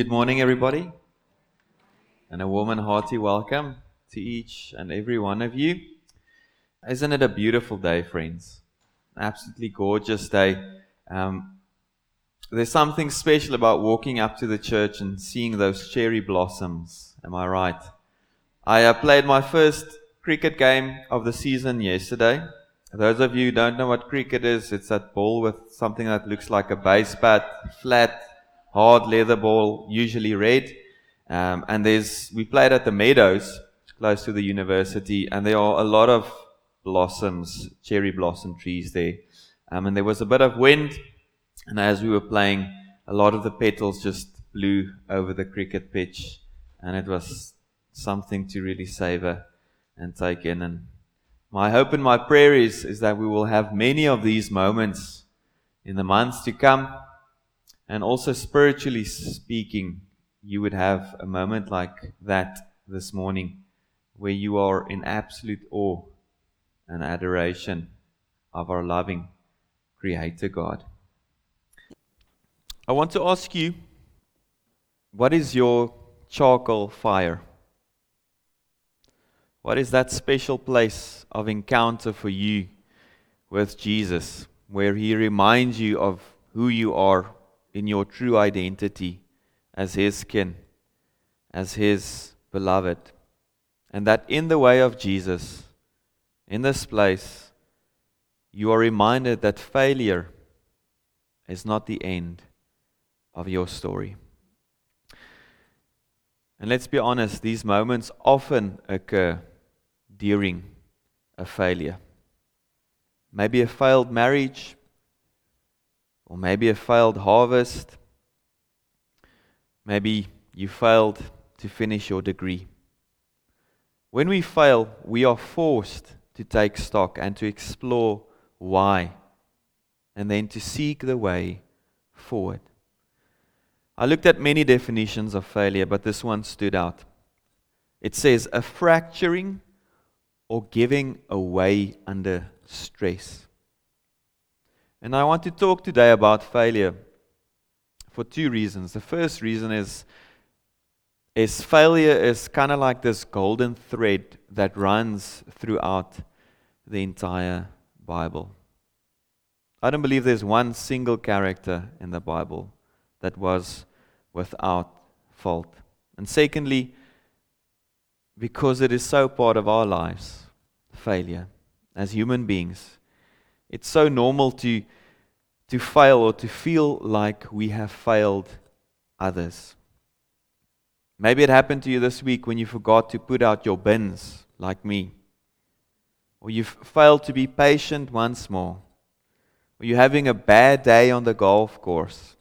Good morning, everybody, and a warm and hearty welcome to each and every one of you. Isn't it a beautiful day, friends? Absolutely gorgeous day. Um, there's something special about walking up to the church and seeing those cherry blossoms. Am I right? I uh, played my first cricket game of the season yesterday. Those of you who don't know what cricket is, it's that ball with something that looks like a base bat, flat, hard leather ball, usually red. Um, and there's we played at the Meadows, close to the university, and there are a lot of blossoms, cherry blossom trees there. Um, and there was a bit of wind, and as we were playing, a lot of the petals just blew over the cricket pitch, and it was something to really savor and take in. And my hope and my prayer is, is that we will have many of these moments in the months to come and also, spiritually speaking, you would have a moment like that this morning where you are in absolute awe and adoration of our loving Creator God. I want to ask you what is your charcoal fire? What is that special place of encounter for you with Jesus where He reminds you of who you are in your true identity as His kin, as His beloved. And that in the way of Jesus, in this place, you are reminded that failure is not the end of your story. And let's be honest, these moments often occur during a failure. Maybe a failed marriage, or maybe a failed harvest. Maybe you failed to finish your degree. When we fail, we are forced to take stock and to explore why, and then to seek the way forward. I looked at many definitions of failure, but this one stood out. It says a fracturing or giving away under stress. And I want to talk today about failure for two reasons. The first reason is is failure is kind of like this golden thread that runs throughout the entire Bible. I don't believe there's one single character in the Bible that was without fault. And secondly, because it is so part of our lives, failure as human beings. It's so normal to, to fail or to feel like we have failed others. Maybe it happened to you this week when you forgot to put out your bins, like me. Or you've failed to be patient once more. Or you're having a bad day on the golf course.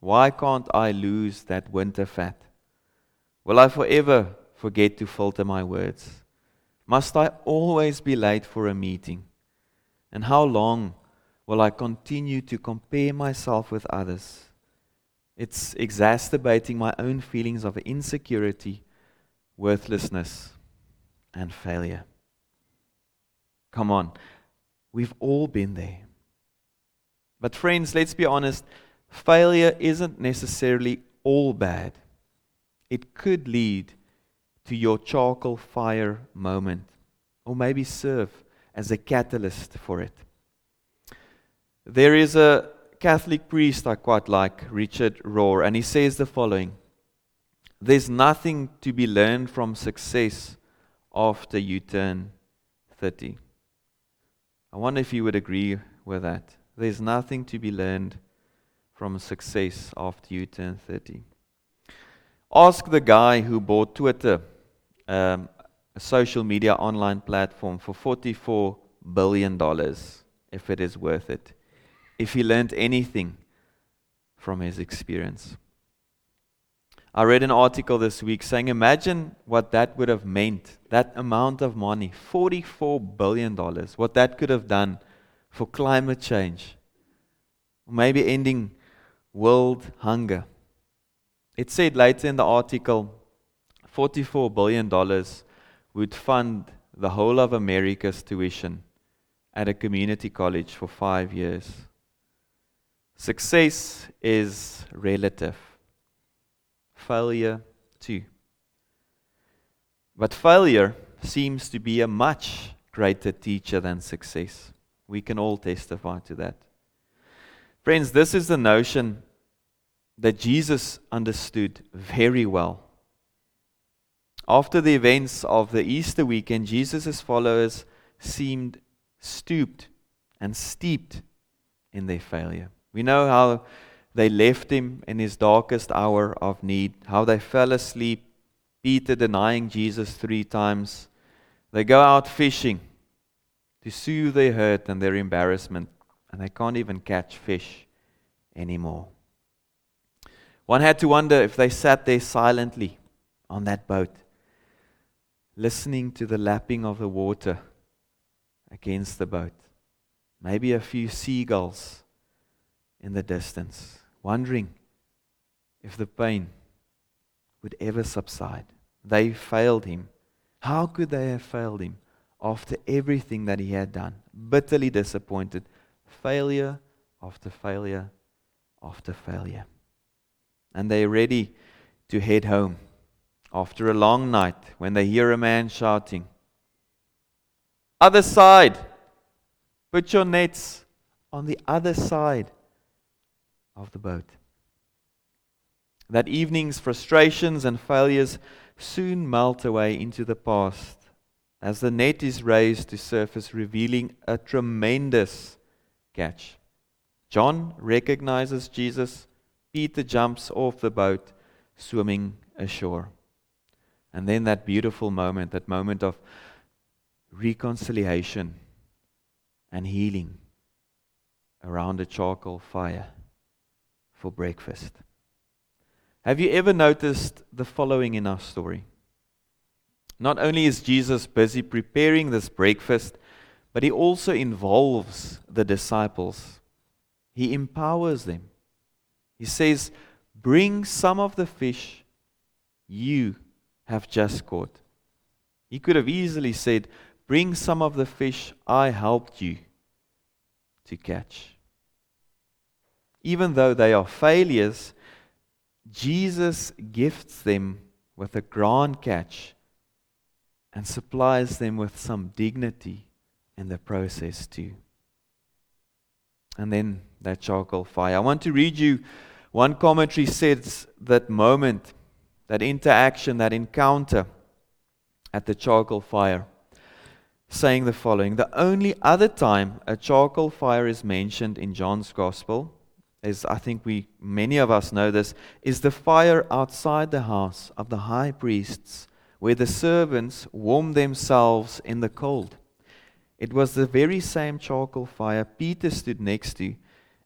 Why can't I lose that winter fat? Will I forever forget to filter my words? Must I always be late for a meeting? And how long will I continue to compare myself with others? It's exacerbating my own feelings of insecurity, worthlessness, and failure. Come on, we've all been there. But, friends, let's be honest failure isn't necessarily all bad. It could lead to your charcoal fire moment, or maybe serve as a catalyst for it. There is a Catholic priest I quite like, Richard Rohr, and he says the following There's nothing to be learned from success after you turn 30. I wonder if you would agree with that. There's nothing to be learned from success after you turn 30. Ask the guy who bought Twitter, um, a social media online platform for $44 billion if it is worth it. If he learned anything from his experience. I read an article this week saying, imagine what that would have meant, that amount of money, $44 billion, what that could have done for climate change, maybe ending world hunger. It said later in the article $44 billion would fund the whole of America's tuition at a community college for five years. Success is relative. failure too. But failure seems to be a much greater teacher than success. We can all testify to that. Friends, this is the notion that Jesus understood very well. After the events of the Easter weekend, Jesus' followers seemed stooped and steeped in their failure. We know how they left him in his darkest hour of need, how they fell asleep, Peter denying Jesus three times. They go out fishing to soothe their hurt and their embarrassment, and they can't even catch fish anymore. One had to wonder if they sat there silently on that boat, listening to the lapping of the water against the boat. Maybe a few seagulls in the distance, wondering if the pain would ever subside. They failed him. How could they have failed him after everything that he had done? Bitterly disappointed. Failure after failure after failure. And they're ready to head home after a long night when they hear a man shouting, Other side! Put your nets on the other side of the boat. That evening's frustrations and failures soon melt away into the past as the net is raised to surface, revealing a tremendous catch. John recognizes Jesus. Peter jumps off the boat, swimming ashore. And then that beautiful moment, that moment of reconciliation and healing around a charcoal fire for breakfast. Have you ever noticed the following in our story? Not only is Jesus busy preparing this breakfast, but he also involves the disciples. He empowers them. He says, Bring some of the fish you have just caught. He could have easily said, Bring some of the fish I helped you to catch. Even though they are failures, Jesus gifts them with a grand catch and supplies them with some dignity in the process too. And then that charcoal fire. I want to read you one commentary says that moment, that interaction, that encounter at the charcoal fire, saying the following The only other time a charcoal fire is mentioned in John's Gospel is I think we many of us know this is the fire outside the house of the high priests where the servants warmed themselves in the cold. It was the very same charcoal fire Peter stood next to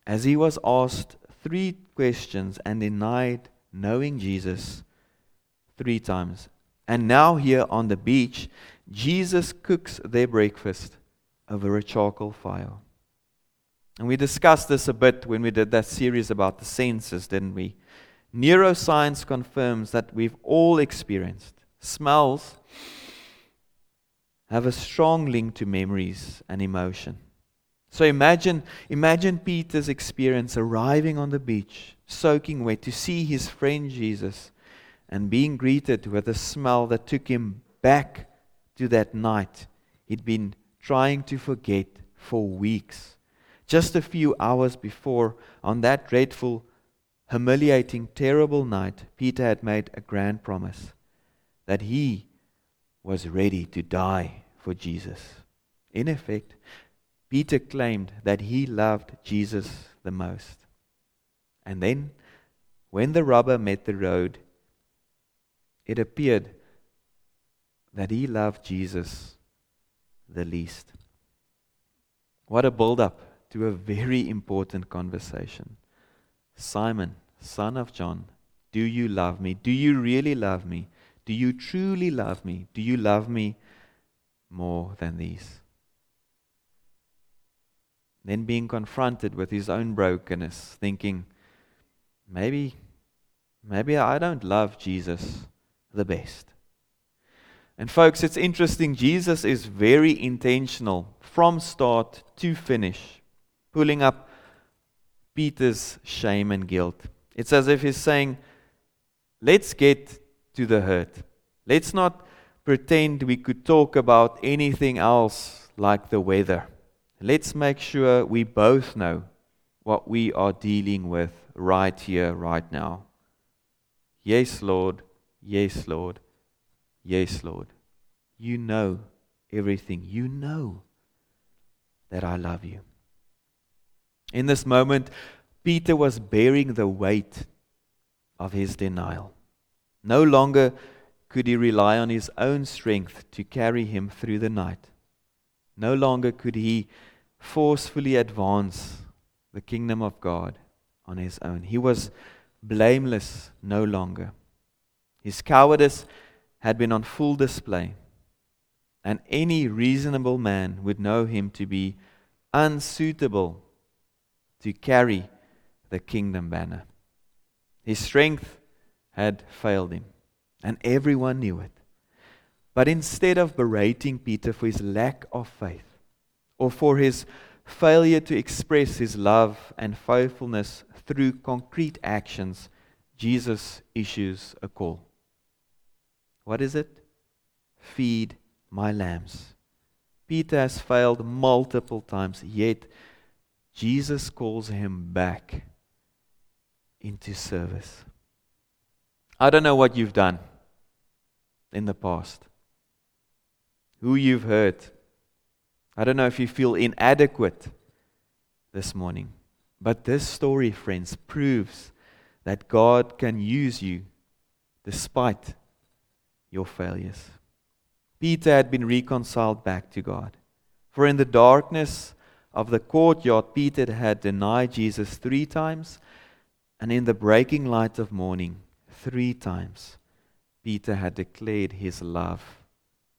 as he was asked three questions and denied knowing Jesus three times. And now, here on the beach, Jesus cooks their breakfast over a charcoal fire. And we discussed this a bit when we did that series about the senses, didn't we? Neuroscience confirms that we've all experienced smells have a strong link to memories and emotion. So imagine, imagine Peter's experience arriving on the beach, soaking wet, to see his friend Jesus and being greeted with a smell that took him back to that night he'd been trying to forget for weeks. Just a few hours before, on that dreadful, humiliating, terrible night, Peter had made a grand promise that he was ready to die for Jesus. In effect, Peter claimed that he loved Jesus the most. And then, when the rubber met the road, it appeared that he loved Jesus the least. What a build up to a very important conversation. Simon, son of John, do you love me? Do you really love me? Do you truly love me? Do you love me more than these? Then being confronted with his own brokenness, thinking, maybe, maybe I don't love Jesus the best. And folks, it's interesting. Jesus is very intentional from start to finish, pulling up Peter's shame and guilt. It's as if he's saying, let's get to the hurt. Let's not pretend we could talk about anything else like the weather. Let's make sure we both know what we are dealing with right here, right now. Yes, Lord. Yes, Lord. Yes, Lord. You know everything. You know that I love you. In this moment, Peter was bearing the weight of his denial. No longer could he rely on his own strength to carry him through the night. No longer could he forcefully advance the kingdom of God on his own. He was blameless no longer. His cowardice had been on full display, and any reasonable man would know him to be unsuitable to carry the kingdom banner. His strength had failed him, and everyone knew it. But instead of berating Peter for his lack of faith or for his failure to express his love and faithfulness through concrete actions, Jesus issues a call. What is it? Feed my lambs. Peter has failed multiple times, yet Jesus calls him back into service. I don't know what you've done in the past, who you've hurt. I don't know if you feel inadequate this morning. But this story, friends, proves that God can use you despite your failures. Peter had been reconciled back to God. For in the darkness of the courtyard, Peter had denied Jesus three times, and in the breaking light of morning, three times, Peter had declared his love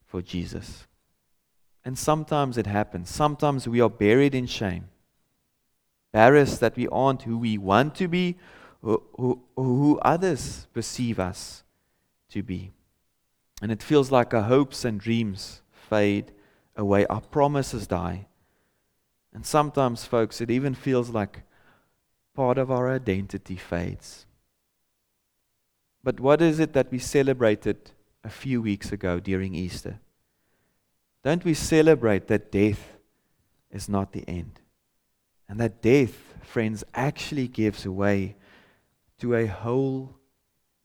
for Jesus. And sometimes it happens. Sometimes we are buried in shame, embarrassed that we aren't who we want to be, or who others perceive us to be. And it feels like our hopes and dreams fade away, our promises die. And sometimes, folks, it even feels like part of our identity fades. But what is it that we celebrated a few weeks ago during Easter? Don't we celebrate that death is not the end? And that death, friends, actually gives way to a whole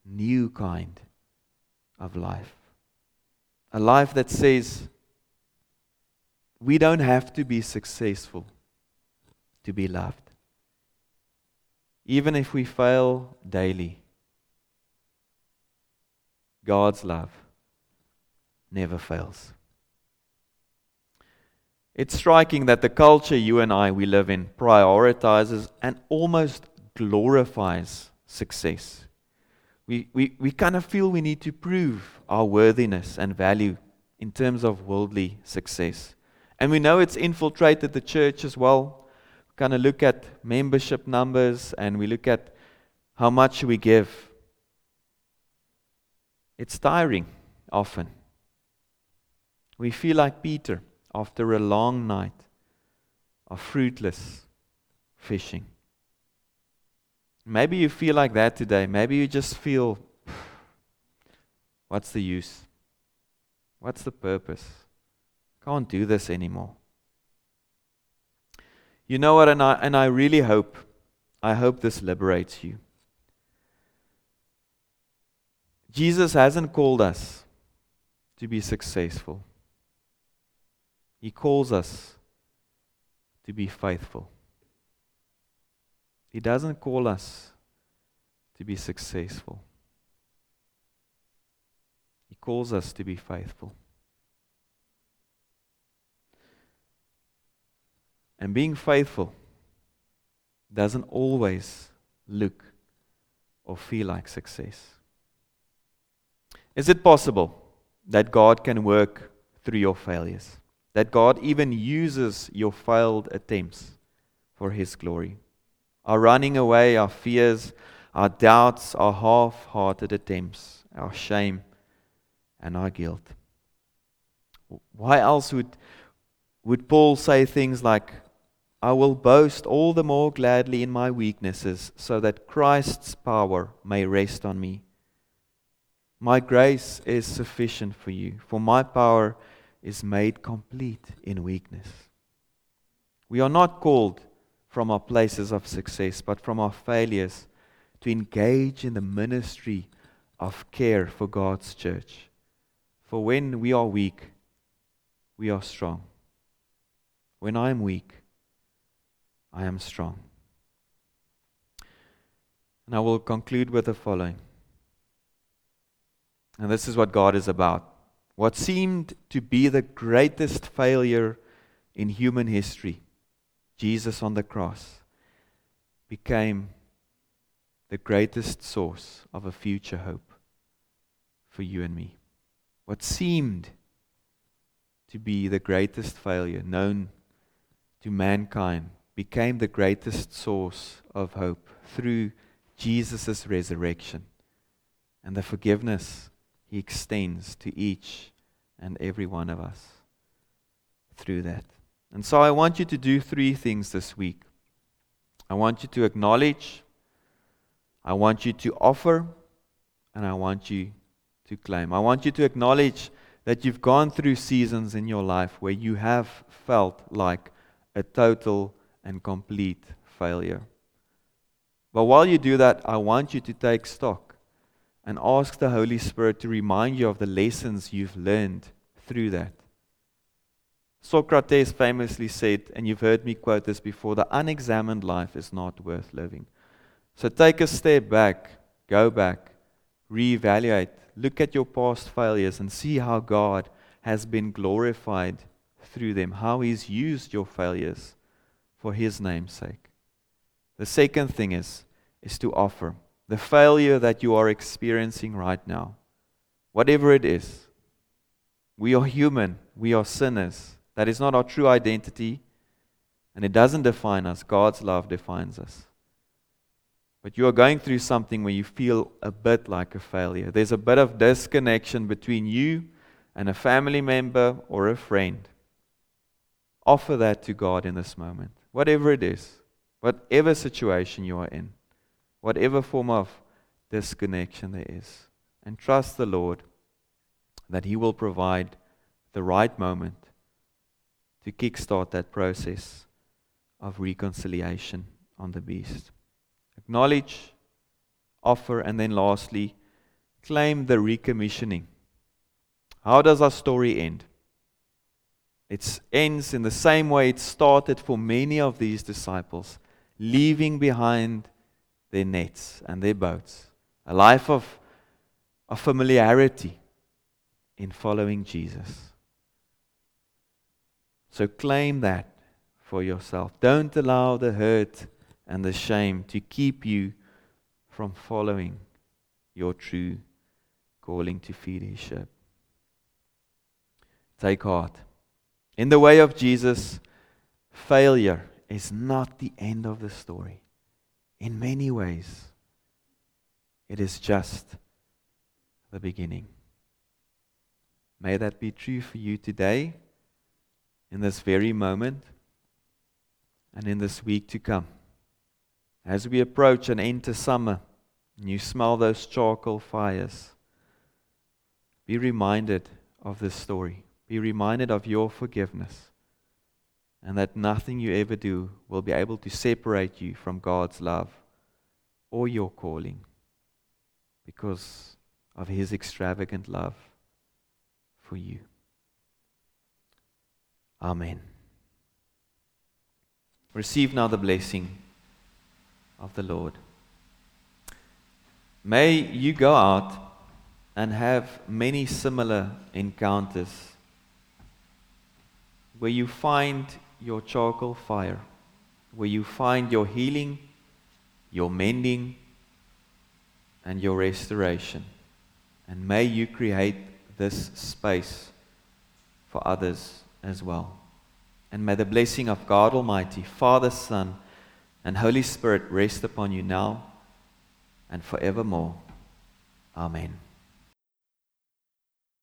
new kind of life. A life that says, we don't have to be successful to be loved. Even if we fail daily, God's love never fails. It's striking that the culture you and I we live in prioritizes and almost glorifies success. We, we, we kind of feel we need to prove our worthiness and value in terms of worldly success. And we know it's infiltrated the church as well. We kind of look at membership numbers and we look at how much we give. It's tiring often. We feel like Peter after a long night of fruitless fishing. Maybe you feel like that today. Maybe you just feel, what's the use? What's the purpose? Can't do this anymore. You know what? And I, and I really hope, I hope this liberates you. Jesus hasn't called us to be successful. He calls us to be faithful. He doesn't call us to be successful. He calls us to be faithful. And being faithful doesn't always look or feel like success. Is it possible that God can work through your failures? that God even uses your failed attempts for His glory. Our running away, our fears, our doubts, our half hearted attempts, our shame, and our guilt. Why else would, would Paul say things like, I will boast all the more gladly in my weaknesses, so that Christ's power may rest on me? My grace is sufficient for you, for my power is made complete in weakness. We are not called from our places of success, but from our failures to engage in the ministry of care for God's church. For when we are weak, we are strong. When I am weak, I am strong. And I will conclude with the following. And this is what God is about. What seemed to be the greatest failure in human history, Jesus on the cross, became the greatest source of a future hope for you and me. What seemed to be the greatest failure known to mankind became the greatest source of hope through Jesus' resurrection and the forgiveness he extends to each and every one of us through that. And so I want you to do three things this week. I want you to acknowledge, I want you to offer, and I want you to claim. I want you to acknowledge that you've gone through seasons in your life where you have felt like a total and complete failure. But while you do that, I want you to take stock and ask the Holy Spirit to remind you of the lessons you've learned through that. Socrates famously said, and you've heard me quote this before the unexamined life is not worth living. So take a step back, go back, reevaluate, look at your past failures, and see how God has been glorified through them, how He's used your failures for His name's sake. The second thing is, is to offer the failure that you are experiencing right now, whatever it is. We are human, we are sinners. That is not our true identity, and it doesn't define us. God's love defines us. But you are going through something where you feel a bit like a failure. There's a bit of disconnection between you and a family member or a friend. Offer that to God in this moment, whatever it is, whatever situation you are in whatever form of disconnection there is. And trust the Lord that He will provide the right moment to kickstart that process of reconciliation on the beast. Acknowledge, offer, and then lastly, claim the recommissioning. How does our story end? It ends in the same way it started for many of these disciples, leaving behind their nets and their boats. A life of, of familiarity in following Jesus. So claim that for yourself. Don't allow the hurt and the shame to keep you from following your true calling to feed his sheep. Take heart. In the way of Jesus, failure is not the end of the story. In many ways, it is just the beginning. May that be true for you today, in this very moment, and in this week to come. As we approach and enter summer, and you smell those charcoal fires, be reminded of this story. Be reminded of your forgiveness and that nothing you ever do will be able to separate you from God's love or your calling because of His extravagant love for you. Amen. Receive now the blessing of the Lord. May you go out and have many similar encounters where you find your charcoal fire, where you find your healing, your mending, and your restoration. And may you create this space for others as well. And may the blessing of God Almighty, Father, Son, and Holy Spirit rest upon you now and forevermore. Amen.